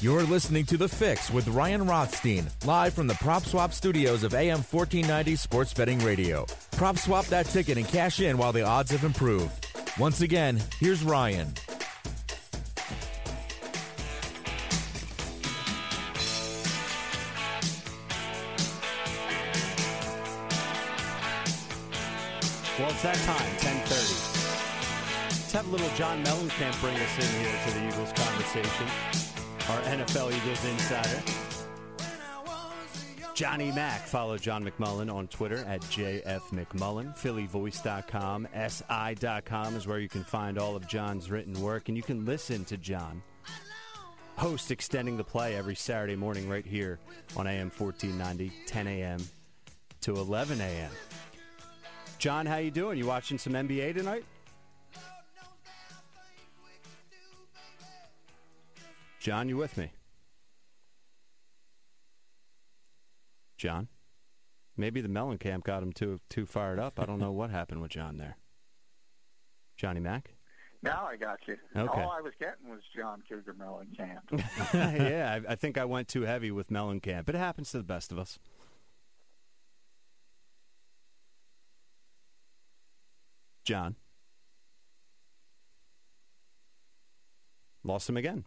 You're listening to The Fix with Ryan Rothstein, live from the Prop Swap studios of AM 1490 Sports Betting Radio. Prop swap that ticket and cash in while the odds have improved. Once again, here's Ryan. Well, it's that time, 1030. Let's have little John Mellencamp bring us in here to the Eagles conversation. Our NFL Eagles insider. Johnny Mack. Follow John McMullen on Twitter at JF McMullen. PhillyVoice.com, SI.com is where you can find all of John's written work, and you can listen to John host Extending the Play every Saturday morning right here on AM 1490, 10 a.m. to 11 a.m. John, how you doing? You watching some NBA tonight? John, you with me? John? Maybe the Mellencamp got him too too fired up. I don't know what happened with John there. Johnny Mack? Now I got you. Okay. All I was getting was John Cougar Mellencamp. yeah, I, I think I went too heavy with Mellencamp. But it happens to the best of us. John. Lost him again.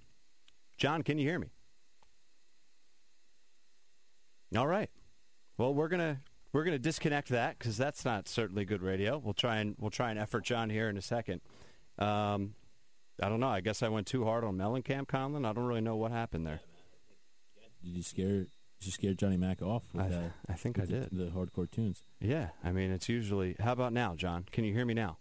John, can you hear me? All right. Well, we're gonna we're gonna disconnect that because that's not certainly good radio. We'll try and we'll try and effort John here in a second. Um, I don't know. I guess I went too hard on Mellencamp, Conlon. I don't really know what happened there. Did you scare? Did you scare Johnny Mack off? With, I, uh, I think I with the- did. The, hardcore tunes. Yeah, I mean it's usually. How about now, John? Can you hear me now?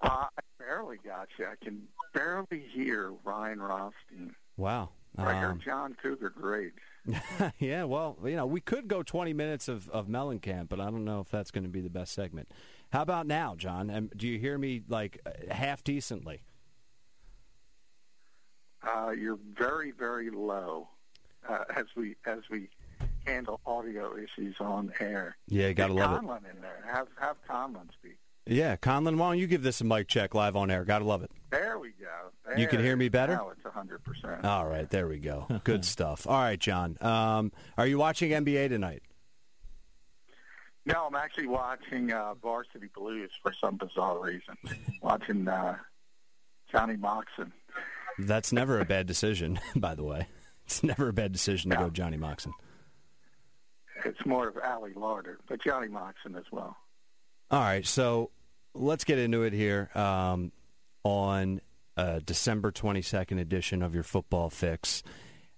uh, I barely got you. I can barely hear Ryan Rothstein. Wow. I heard Um, John Cougar great. yeah, well, you know, we could go 20 minutes of, of Mellencamp, but I don't know if that's going to be the best segment. How about now, John? Um, do you hear me like uh, half decently? Uh, you're very, very low uh, as we as we handle audio issues on air. Yeah, you gotta Get love it. Conlon in there. Have have Conlon speak. Yeah, Conlon, why don't you give this a mic check live on air? Gotta love it. There we go. There, You can hear me better? Now it's hundred percent. All right, there we go. Good stuff. All right, John. Um, are you watching NBA tonight? No, I'm actually watching uh, Varsity Blues for some bizarre reason. watching uh, Johnny Moxon. That's never a bad decision, by the way. It's never a bad decision to No. go Johnny Moxon. It's more of Ali Larter, but Johnny Moxon as well. All right, so let's get into it here um, on uh, December 22nd edition of your football fix.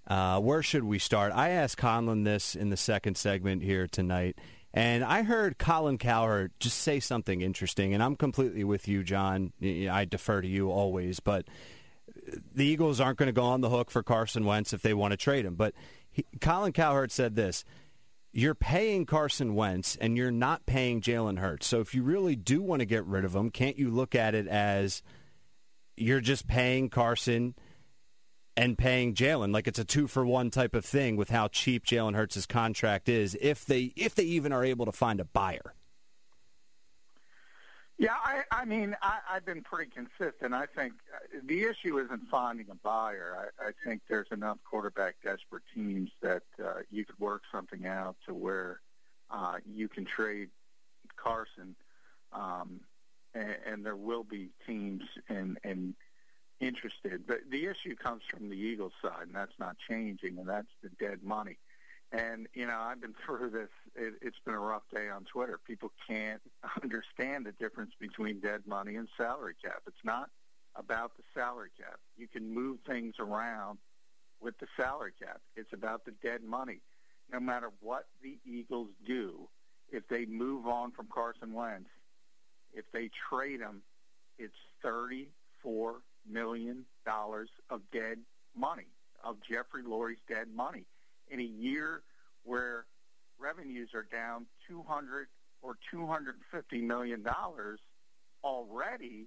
Uh, where should we start? I asked Conlon this in the second segment here tonight, and I heard Colin Cowherd just say something interesting, and I'm completely with you, John. I defer to you always, but the Eagles aren't going to go on the hook for Carson Wentz if they want to trade him. But he, Colin Cowherd said this you're paying Carson Wentz and you're not paying Jalen Hurts. So if you really do want to get rid of him, can't you look at it as you're just paying Carson and paying Jalen? Like it's a two for one type of thing with how cheap Jalen Hurts' contract is if they if they even are able to find a buyer. Yeah, I, I mean, I, I've been pretty consistent. I think uh, the issue isn't finding a buyer. I, I think there's enough quarterback desperate teams that uh, you could work something out to where uh, you can trade Carson, um, and, and there will be teams and, and interested. But the issue comes from the Eagles side, and that's not changing, and that's the dead money. And, you know, I've been through this. It, it's been a rough day on Twitter. People can't understand the difference between dead money and salary cap. It's not about the salary cap. You can move things around with the salary cap. It's about the dead money. No matter what the Eagles do, if they move on from Carson Wentz, if they trade him, it's $34 million of dead money, of Jeffrey Lurie's dead money in a year where revenues are down 200 or 250 million dollars already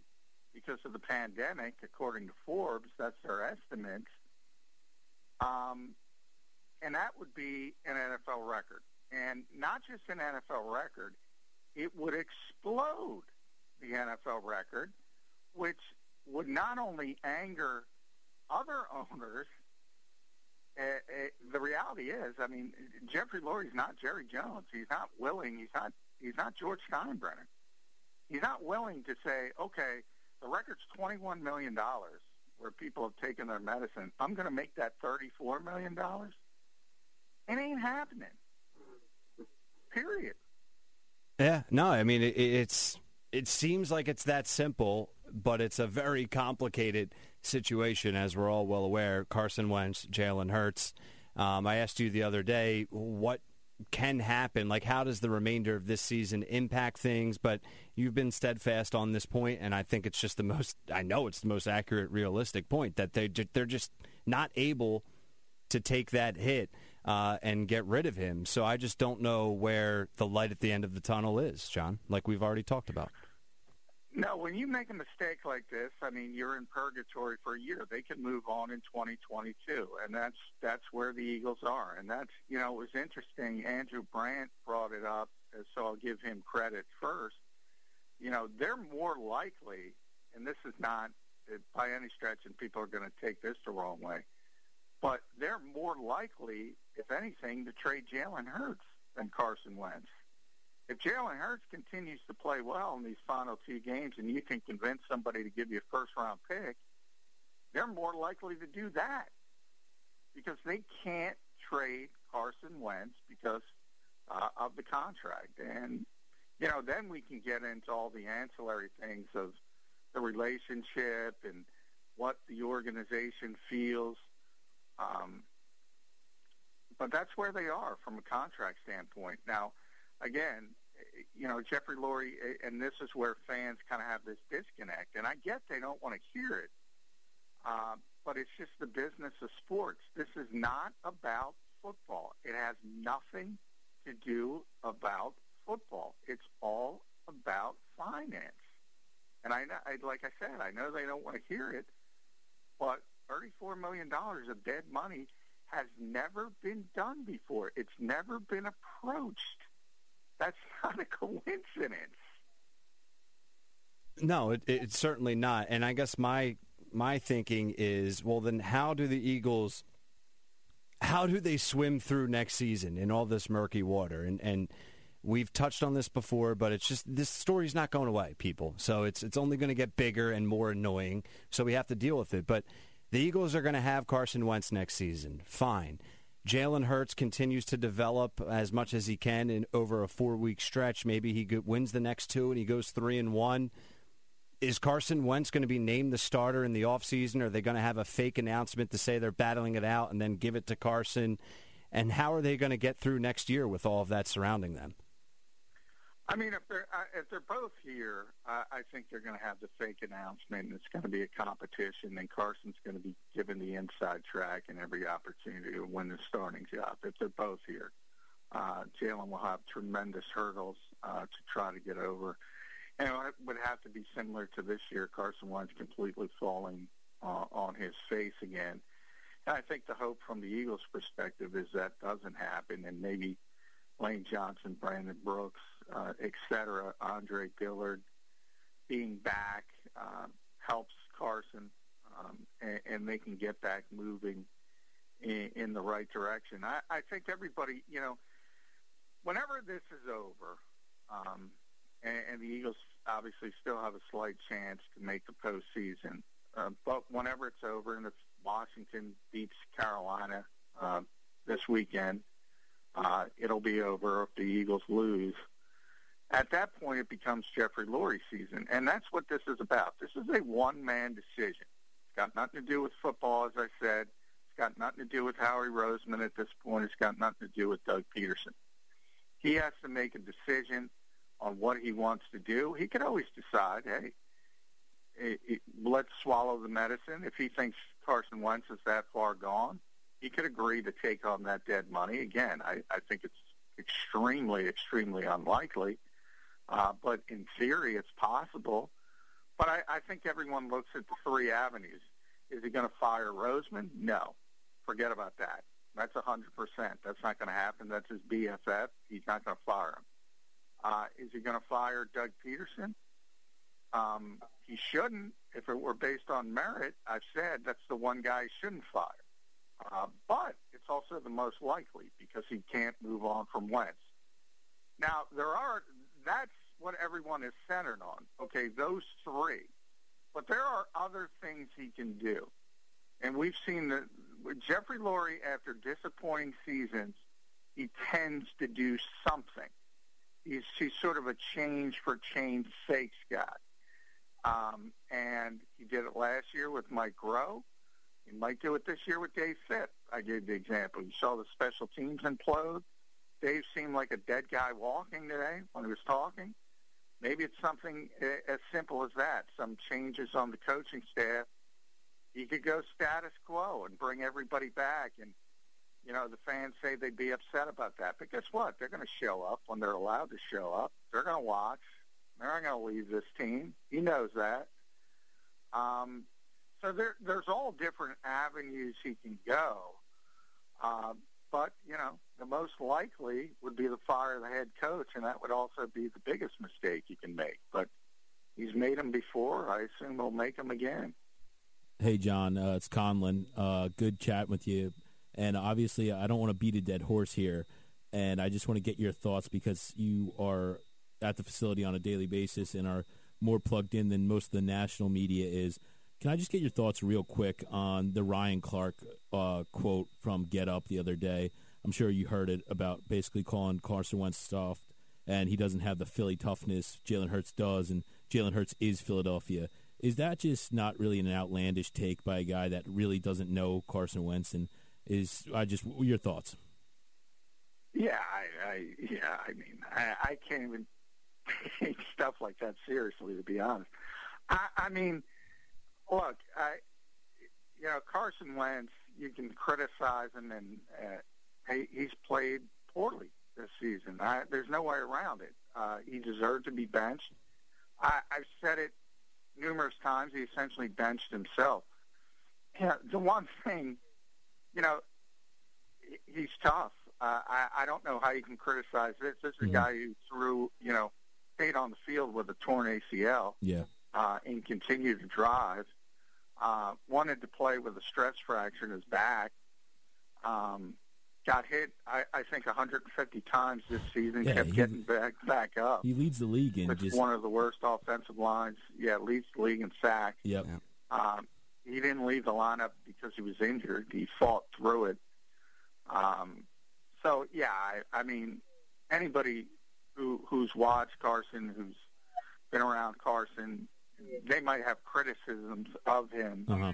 because of the pandemic, according to Forbes. That's their estimate. Um, and that would be an NFL record, and not just an NFL record. It would explode the NFL record, which would not only anger other owners, reality is, I mean, Jeffrey Lurie's not Jerry Jones. He's not willing. He's not. He's not George Steinbrenner. He's not willing to say, okay, the record's twenty-one million dollars, where people have taken their medicine. I'm going to make that thirty-four million dollars. It ain't happening. Period. Yeah, no, I mean it, it's it seems like it's that simple, but it's a very complicated situation, as we're all well aware. Carson Wentz, Jalen Hurts. Um, I asked you the other day what can happen. Like, how does the remainder of this season impact things? But you've been steadfast on this point, and I think it's just the most. I know it's the most accurate, realistic point that they they're just not able to take that hit uh, and get rid of him. So I just don't know where the light at the end of the tunnel is, John, like we've already talked about. No, when you make a mistake like this, I mean, you're in purgatory for a year. They can move on in 2022, and that's that's where the Eagles are. And that's you know, it was interesting. Andrew Brandt brought it up, so I'll give him credit first. You know, they're more likely, and this is not by any stretch, and people are going to take this the wrong way but they're more likely, if anything, to trade Jalen Hurts than Carson Wentz. If Jalen Hurts continues to play well in these final two games and you can convince somebody to give you a first-round pick, they're more likely to do that because they can't trade Carson Wentz because uh, of the contract. And, you know, then we can get into all the ancillary things of the relationship and what the organization feels um, but that's where they are from a contract standpoint. Now, again, you know, Jeffrey Lurie, and this is where fans kind of have this disconnect, and I get they don't want to hear it, uh, but it's just the business of sports. This is not about football. It has nothing to do about football. It's all about finance. And I, I like I said, I know they don't want to hear it, but $34 million of dead money has never been done before. It's never been approached. That's not a coincidence. No, it, it's certainly not. And I guess my my thinking is, well, then how do the Eagles, how do they swim through next season in all this murky water? And and we've touched on this before, but it's just this story's not going away, people. So it's it's only going to get bigger and more annoying. So we have to deal with it. But the Eagles are going to have Carson Wentz next season. Fine. Jalen Hurts continues to develop as much as he can in over a four-week stretch. Maybe he wins the next two and he goes three and one. Is Carson Wentz going to be named the starter in the offseason? Are they going to have a fake announcement to say they're battling it out and then give it to Carson? And how are they going to get through next year with all of that surrounding them? I mean, if they're uh, if they're both here, uh, I think they're going to have the fake announcement. and It's going to be a competition, and Carson's going to be given the inside track and every opportunity to win the starting job. If they're both here, uh, Jalen will have tremendous hurdles uh, to try to get over. And it would have to be similar to this year. Carson Wentz completely falling uh, on his face again. And I think the hope from the Eagles' perspective is that doesn't happen, and maybe Lane Johnson, Brandon Brooks, uh, et cetera, Andre Dillard being back uh, helps Carson, um, and, and they can get back moving in, in the right direction. I, I think everybody, you know, whenever this is over, um, and, and the Eagles obviously still have a slight chance to make the postseason, uh, but whenever it's over, and if Washington beats Carolina uh, this weekend, uh, it'll be over if the Eagles lose. At that point, it becomes Jeffrey Lurie season, and that's what this is about. This is a one-man decision. It's got nothing to do with football, as I said. It's got nothing to do with Howie Roseman at this point. It's got nothing to do with Doug Pederson. He has to make a decision on what he wants to do. He could always decide, hey, it, it, let's swallow the medicine. If he thinks Carson Wentz is that far gone, he could agree to take on that dead money. Again, I, I think it's extremely, extremely unlikely. Uh, but in theory, it's possible. But I, I think everyone looks at the three avenues. Is he going to fire Roseman? No. Forget about that. That's a 100%. That's not going to happen. That's his BFF. He's not going to fire him. Uh, is he going to fire Doug Pederson? Um, he shouldn't. If it were based on merit, I've said that's the one guy he shouldn't fire. Uh, but it's also the most likely because he can't move on from Wentz. Now there are everyone is centered on. Okay, those three, but there are other things he can do, and we've seen that Jeffrey Lurie after disappointing seasons, he tends to do something. He's he's sort of a change for change sakes guy, um, and he did it last year with Mike Groh. He might do it this year with Dave Fipp. I gave the example. You saw the special teams implode. Dave seemed like a dead guy walking today when he was talking. Maybe it's something as simple as that. Some changes on the coaching staff. He could go status quo and bring everybody back. And, you know, the fans say they'd be upset about that. But guess what? They're going to show up when they're allowed to show up. They're going to watch. They're not going to leave this team. He knows that. Um, so there, there's all different avenues he can go. Um, but, you know, the most likely would be to fire of the head coach, and that would also be the biggest mistake he can make. But he's made them before. I assume he'll make them again. Hey, John, uh, it's Conlon. Uh, good chat with you. And obviously, I don't want to beat a dead horse here. And I just want to get your thoughts because you are at the facility on a daily basis and are more plugged in than most of the national media is. Can I just get your thoughts real quick on the Ryan Clark uh, quote from Get Up the other day? I'm sure you heard it about basically calling Carson Wentz soft, and he doesn't have the Philly toughness Jalen Hurts does, and Jalen Hurts is Philadelphia. Is that just not really an outlandish take by a guy that really doesn't know Carson Wentz? And is I just your thoughts? Yeah, I, I yeah, I mean, I, I can't even take stuff like that seriously, to be honest. I, I mean Look, I, you know, Carson Wentz, you can criticize him, and uh, he, he's played poorly this season. I, there's no way around it. Uh, he deserved to be benched. I, I've said it numerous times. He essentially benched himself. Yeah, the one thing, you know, he's tough. Uh, I, I don't know how you can criticize this. This is mm-hmm. a guy who threw, you know, stayed on the field with a torn ACL. Yeah. Uh, and continued to drive uh, wanted to play with a stress fracture in his back. Um, got hit, I, I think, 150 times this season. Yeah, kept he, getting back back up. He leads the league in it's just one of the worst offensive lines. Yeah, leads the league in sacks. Yep. Um, he didn't leave the lineup because he was injured. He fought through it. Um, so yeah, I, I mean, anybody who who's watched Carson, who's been around Carson, they might have criticisms of him. Uh-huh.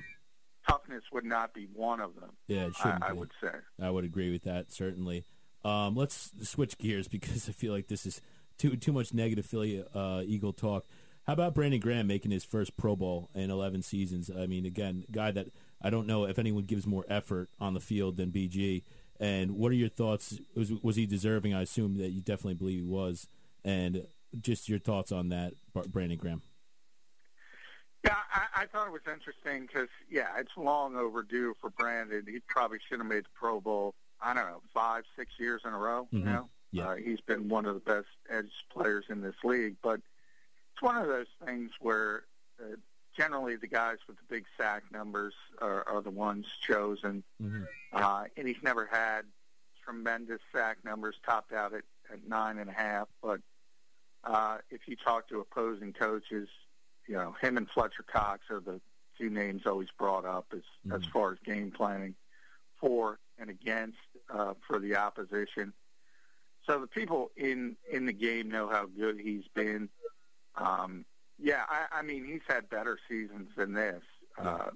Toughness would not be one of them. Yeah, it shouldn't. I, I would say. I would agree with that certainly. Um, let's switch gears because I feel like this is too too much negative Philly uh, Eagle talk. How about Brandon Graham making his first Pro Bowl in 11 seasons? I mean, again, guy that I don't know if anyone gives more effort on the field than BG. And what are your thoughts? Was, was he deserving? I assume that you definitely believe he was. And just your thoughts on that, Brandon Graham. Yeah, I, I thought it was interesting because, yeah, it's long overdue for Brandon. He probably should have made the Pro Bowl, I don't know, five, six years in a row mm-hmm. now. Yeah. Uh, he's been one of the best edge players in this league. But it's one of those things where uh, generally the guys with the big sack numbers are, are the ones chosen. Mm-hmm. Uh, and he's never had tremendous sack numbers, topped out at, at nine and a half. But uh, if you talk to opposing coaches, you know, him and Fletcher Cox are the two names always brought up as mm-hmm. as far as game planning for and against uh, for the opposition. So the people in in the game know how good he's been. Um, yeah, I, I mean he's had better seasons than this, uh,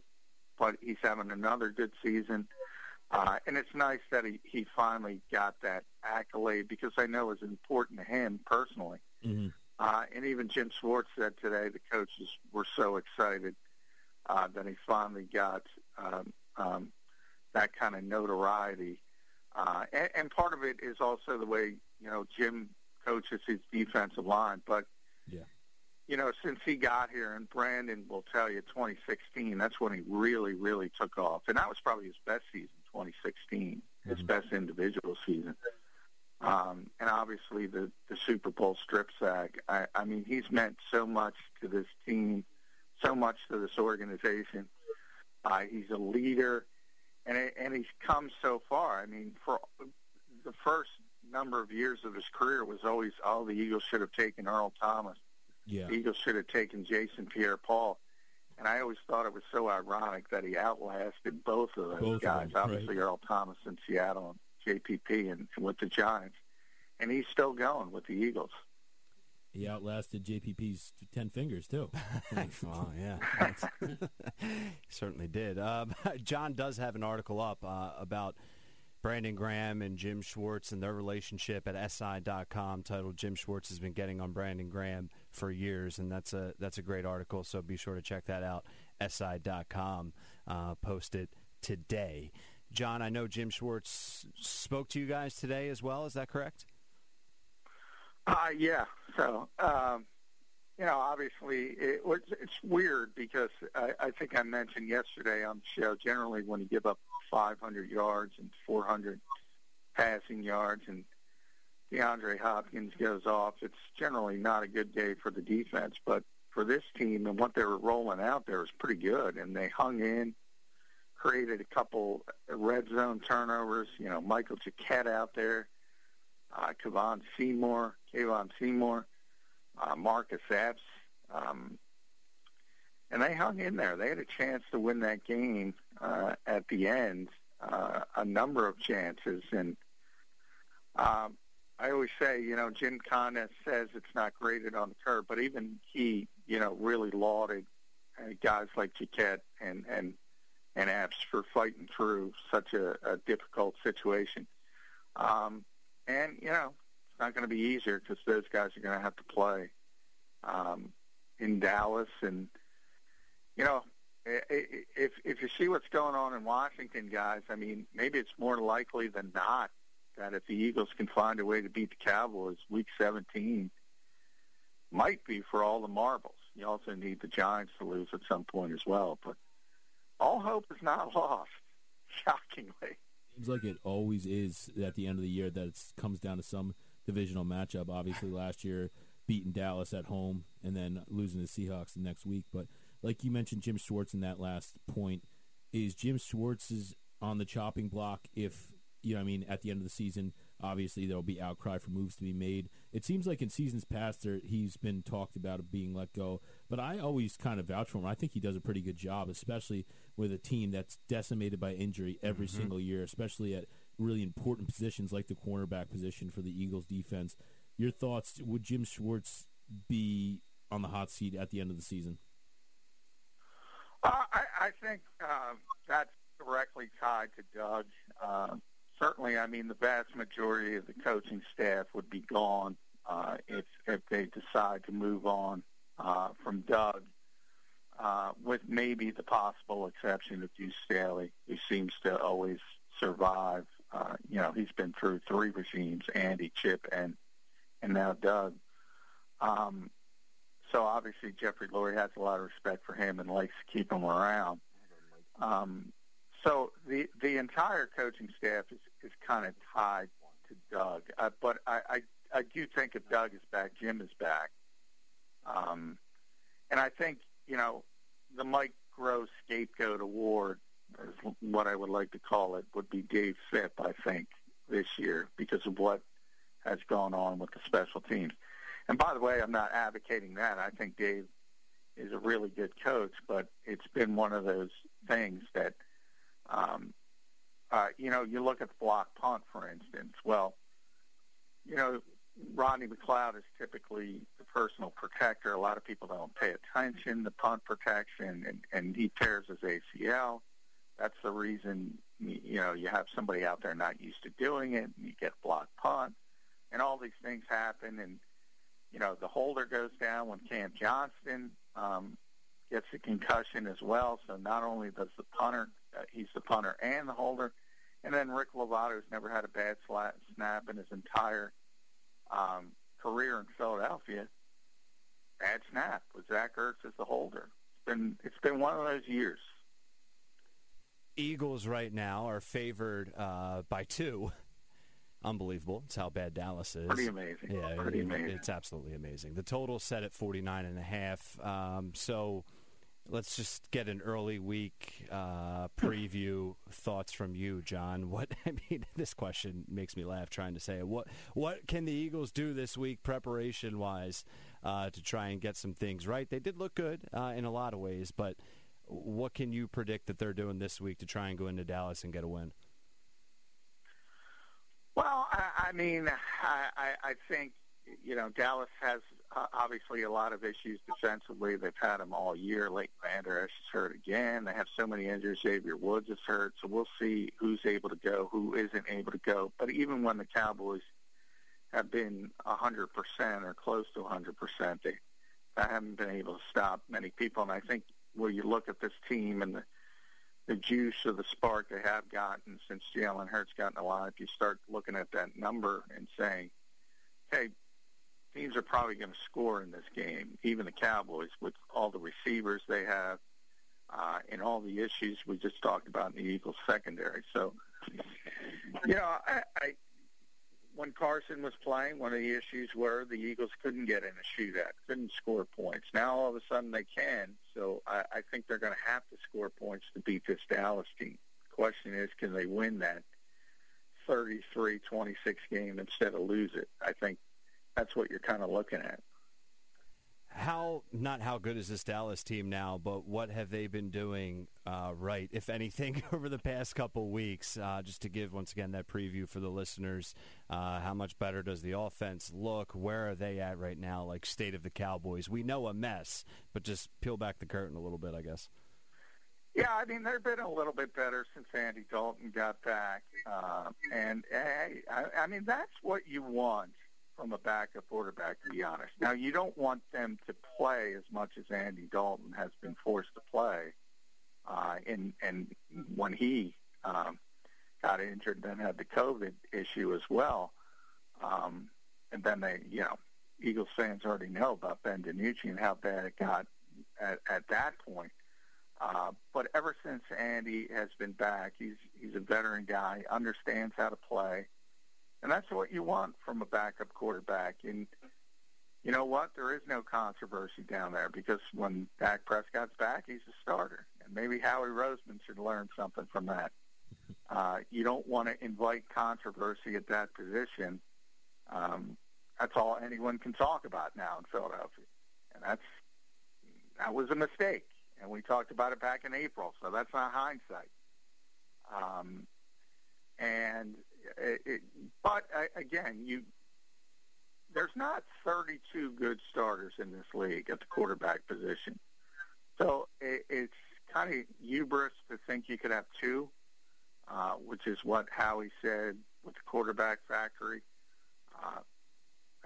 but he's having another good season. Uh, and it's nice that he, he finally got that accolade because I know it's important to him personally. Mm-hmm. Uh, and even Jim Schwartz said today the coaches were so excited uh, that he finally got um, um, that kind of notoriety. Uh, and, and part of it is also the way you know Jim coaches his defensive line. But yeah, you know, since he got here, and Brandon will tell you, 2016, that's when he really, really took off, and that was probably his best season, 2016, his mm-hmm. best individual season. Um, and obviously the the Super Bowl strip sack. I, I mean, he's meant so much to this team, so much to this organization. Uh, he's a leader, and it, and he's come so far. I mean, for the first number of years of his career was always, oh, the Eagles should have taken Earl Thomas. Yeah. The Eagles should have taken Jason Pierre-Paul. And I always thought it was so ironic that he outlasted both of those Both of guys. them, Obviously, right. Earl Thomas in Seattle and JPP and, and with the Giants. And he's still going with the Eagles. He outlasted JPP's ten fingers too. well, yeah, that's- he certainly did. Um, John does have an article up uh, about Brandon Graham and Jim Schwartz and their relationship at SI.com titled "Jim Schwartz has been getting on Brandon Graham for years," and that's a that's a great article. So be sure to check that out. SI.com uh, posted today. John, I know Jim Schwartz spoke to you guys today as well. Is that correct? Uh, yeah. So, um, you know, obviously it, was- it's weird because I, I think I mentioned yesterday on the show, generally when you give up 500 yards and 400 passing yards and DeAndre Hopkins goes off, it's generally not a good day for the defense. But for this team and what they were rolling out there was pretty good, and they hung in, created a couple red zone turnovers. You know, Michael Jacquet out there, uh, Kevon Seymour, Kayvon Seymour, uh, Marcus Epps, um, and they hung in there. They had a chance to win that game uh, at the end, uh, a number of chances, and um, I always say, you know, Jim Connes says it's not graded on the curve, but even he, you know, really lauded uh, guys like Jacquet and and and Epps for fighting through such a, a difficult situation. Um, and you know, it's not going to be easier because those guys are going to have to play um, in Dallas, and you know, if if you see what's going on in Washington, guys, I mean, maybe it's more likely than not that if the Eagles can find a way to beat the Cowboys, Week 17 might be for all the marbles. You also need the Giants to lose at some point as well, but all hope is not lost. Shockingly. Seems like it always is at the end of the year that it comes down to some divisional matchup. Obviously, last year beating Dallas at home and then losing the Seahawks the next week. But like you mentioned, Jim Schwartz in that last point is Jim Schwartz is on the chopping block. If you know, I mean, at the end of the season, obviously there will be outcry for moves to be made. It seems like in seasons past, there he's been talked about of being let go. But I always kind of vouch for him. I think he does a pretty good job, especially with a team that's decimated by injury every single year, especially at really important positions like the cornerback position for the Eagles defense. Your thoughts? Would Jim Schwartz be on the hot seat at the end of the season? Uh, I, I think uh, that's directly tied to Doug. Uh, certainly, I mean, the vast majority of the coaching staff would be gone uh, if if they decide to move on uh, from Doug, uh, with maybe the possible exception of Deuce Staley, who seems to always survive. Uh, you know, he's been through three regimes: Andy, Chip, and and now Doug. Um, so obviously Jeffrey Lurie has a lot of respect for him and likes to keep him around. Um, so the the entire coaching staff is, is kind of tied to Doug. Uh, but I, I I do think if Doug is back, Jim is back. Um, and I think you know the Mike Groh's scapegoat award is what I would like to call it would be Dave Fipp. I think this year because of what has gone on with the special teams. And by the way, I'm not advocating that. I think Dave is a really good coach, but it's been one of those things that, um, uh, you know, you look at the block punt, for instance. Well, you know, Rodney McLeod is typically the personal protector. A lot of people don't pay attention to punt protection, and, and he tears his ACL. That's the reason, you know, you have somebody out there not used to doing it, and you get block punt, and all these things happen, and you know, the holder goes down when Cam Johnston um, gets a concussion as well. So not only does the punter, uh, he's the punter and the holder. And then Rick Lovato's never had a bad snap in his entire um, career in Philadelphia. Bad snap with Zach Ertz as the holder. It's been it's been one of those years. Eagles right now are favored uh, by two unbelievable. It's how bad Dallas is. Pretty amazing. Yeah, Pretty it, amazing. It's absolutely amazing. The total set at 49 and a half. Um, so let's just get an early week uh, preview thoughts from you, John. What I mean, this question makes me laugh trying to say it. What what can the Eagles do this week preparation wise uh, to try and get some things right? They did look good uh, in a lot of ways, but what can you predict that they're doing this week to try and go into Dallas and get a win? Well, I, I mean, I, I, I think you know Dallas has obviously a lot of issues defensively. They've had them all year. Leighton Vander Esch is hurt again. They have so many injuries. Xavier Woods is hurt. So we'll see who's able to go, who isn't able to go. But even when the Cowboys have been 100% or close to 100%, they, they haven't been able to stop many people. And I think where you look at this team and the the juice or the spark they have gotten since Jalen Hurts gotten alive, you start looking at that number and saying, hey, teams are probably going to score in this game, even the Cowboys, with all the receivers they have uh, and all the issues we just talked about in the Eagles secondary. So, you know, I, I when Carson was playing, one of the issues were the Eagles couldn't get in a shootout, couldn't score points. Now all of a sudden they can. So I, I think they're going to have to score points to beat this Dallas team. Question is, can they win that 33-26 game instead of lose it? I think that's what you're kind of looking at how not how good is this Dallas team now, but what have they been doing uh, right, if anything, over the past couple weeks? Uh, just to give once again that preview for the listeners, uh, how much better does the offense look? Where are they at right now? Like state of the Cowboys, we know a mess, but just peel back the curtain a little bit, I guess. Yeah, I mean they've been a little bit better since Andy Dalton got back, um, and I, I mean that's what you want from a backup quarterback, to be honest. Now, you don't want them to play as much as Andy Dalton has been forced to play. Uh, and, and when he um, got injured, then had the COVID issue as well. Um, and then they, you know, Eagles fans already know about Ben DiNucci and how bad it got at, at that point. Uh, but ever since Andy has been back, he's he's a veteran guy, understands how to play. And that's what you want from a backup quarterback. And you know what? There is no controversy down there because when Dak Prescott's back, he's a starter. And maybe Howie Roseman should learn something from that. Uh, you don't want to invite controversy at that position. Um, that's all anyone can talk about now in Philadelphia, and that's that was a mistake. And we talked about it back in April, so that's not hindsight. Um, and but uh, again, you there's not 32 good starters in this league at the quarterback position. So it, it's kind of hubris to think you could have two, uh, which is what Howie said with the quarterback factory. Uh,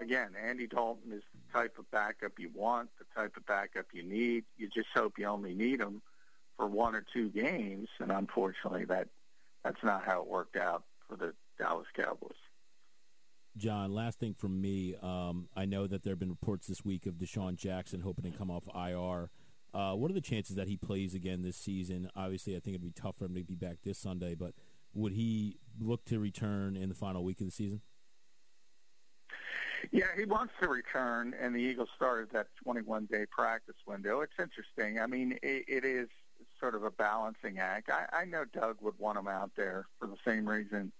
again, Andy Dalton is the type of backup you want, the type of backup you need. You just hope you only need him for one or two games, and unfortunately, that that's not how it worked out for the Dallas Cowboys. John, last thing from me. Um, I know that there have been reports this week of DeSean Jackson hoping to come off IR. Uh, what are the chances that he plays again this season? Obviously, I think it'd be tough for him to be back this Sunday, but would he look to return in the final week of the season? Yeah, he wants to return, and the Eagles started that 21-day practice window. It's interesting. I mean, it, it is sort of a balancing act. I, I know Doug would want him out there for the same reason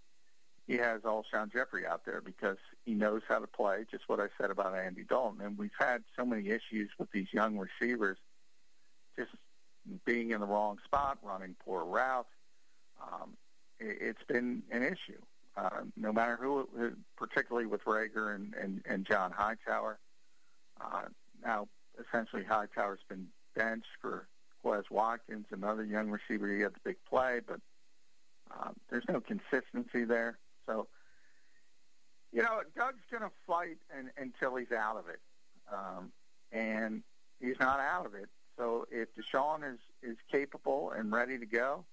he has Alshon Jeffery out there because he knows how to play, just what I said about Andy Dalton. And we've had so many issues with these young receivers just being in the wrong spot, running poor routes. Um, it, it's been an issue, uh, no matter who, particularly with Reagor and, and, and John Hightower. Uh, now, essentially, Hightower's been benched for Quez Watkins, another young receiver. He had the big play, but um, there's no consistency there. So, you know, Doug's going to fight and, until he's out of it, um, and he's not out of it. So if DeSean is is capable and ready to go,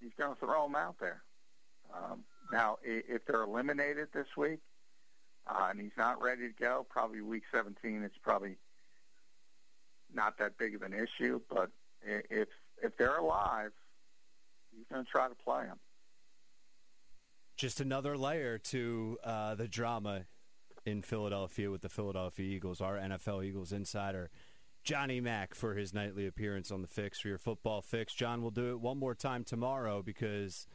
he's going to throw him out there. Um, now, if they're eliminated this week uh, and he's not ready to go, probably week 17, it's probably not that big of an issue. But if if they're alive, he's going to try to play them. Just another layer to uh, the drama in Philadelphia with the Philadelphia Eagles. Our NFL Eagles insider, Johnny Mack, for his nightly appearance on the Fix for your football fix. John we'll do it one more time tomorrow because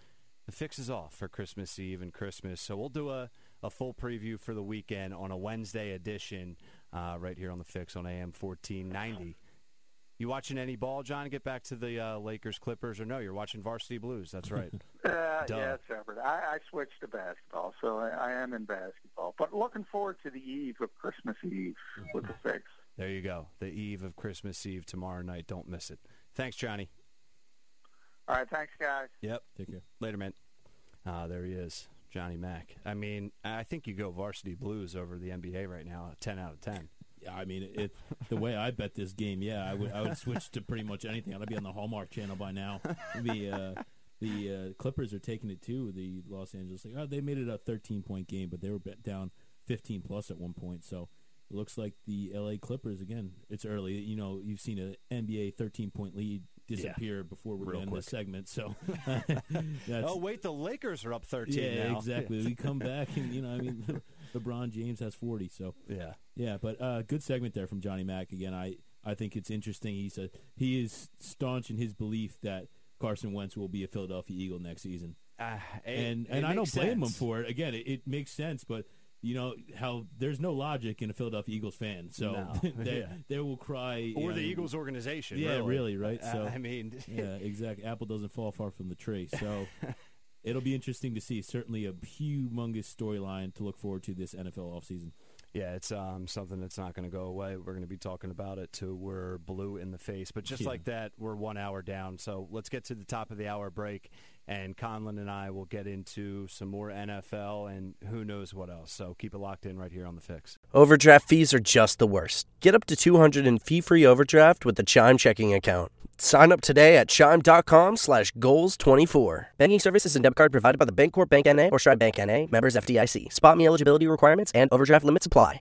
the fix is off for Christmas Eve and Christmas. So we'll do a, a full preview for the weekend on a Wednesday edition uh, right here on the Fix on AM 1490. You watching any ball, John? Get back to the uh, Lakers Clippers, or no? You're watching Varsity Blues. That's right. Uh, yeah, separate. I, I switched to basketball, so I, I am in basketball. But looking forward to the eve of Christmas Eve with the fix. There you go. The eve of Christmas Eve tomorrow night. Don't miss it. Thanks, Johnny. All right, thanks, guys. Yep. Take care. Later, man. Uh, there he is, Johnny Mack. I mean, I think you go Varsity Blues over the NBA right now. Ten out of ten. I mean, it, the way I bet this game, yeah, I would I would switch to pretty much anything. I'd be on the Hallmark Channel by now. The uh, the uh, Clippers are taking it too. The Los Angeles, like, oh, they made it a 13 point game, but they were bet down 15 plus at one point. So it looks like the LA Clippers again. It's early, you know. You've seen an NBA 13 point lead disappear Yeah. before in this quick. segment. So that's, Oh wait, the Lakers are up thirteen yeah, now. exactly. we come back and you know, I mean, LeBron James has 40. So Yeah. yeah, but uh, good segment there from Johnny Mack. Again, I, I think it's interesting. He said he is staunch in his belief that Carson Wentz will be a Philadelphia Eagle next season, Uh, it- and it and I don't blame him for it. Again, it, it makes sense, but you know how there's no logic in a Philadelphia Eagles fan, so No. they, Yeah. they will cry. or know, the Eagles organization. Yeah, really, really, right? So- I mean, yeah, exactly. Apple doesn't fall far from the tree, so. It'll be interesting to see. Certainly a humongous storyline to look forward to this NFL offseason. Yeah, it's um, something that's not going to go away. We're going to be talking about it till we're blue in the face. But just Yeah. like that, we're one hour down. So let's get to the top of the hour break, and Conlon and I will get into some more NFL and who knows what else. So keep it locked in right here on the fix. Overdraft fees are just the worst. Get up to 200 in fee-free overdraft with the Chime checking account. Sign up today at chime.com slash goals24. Banking services and debit card provided by the Bancorp Bank N.A. or Stride Bank N.A. Members FDIC. Spot me eligibility requirements and overdraft limits apply.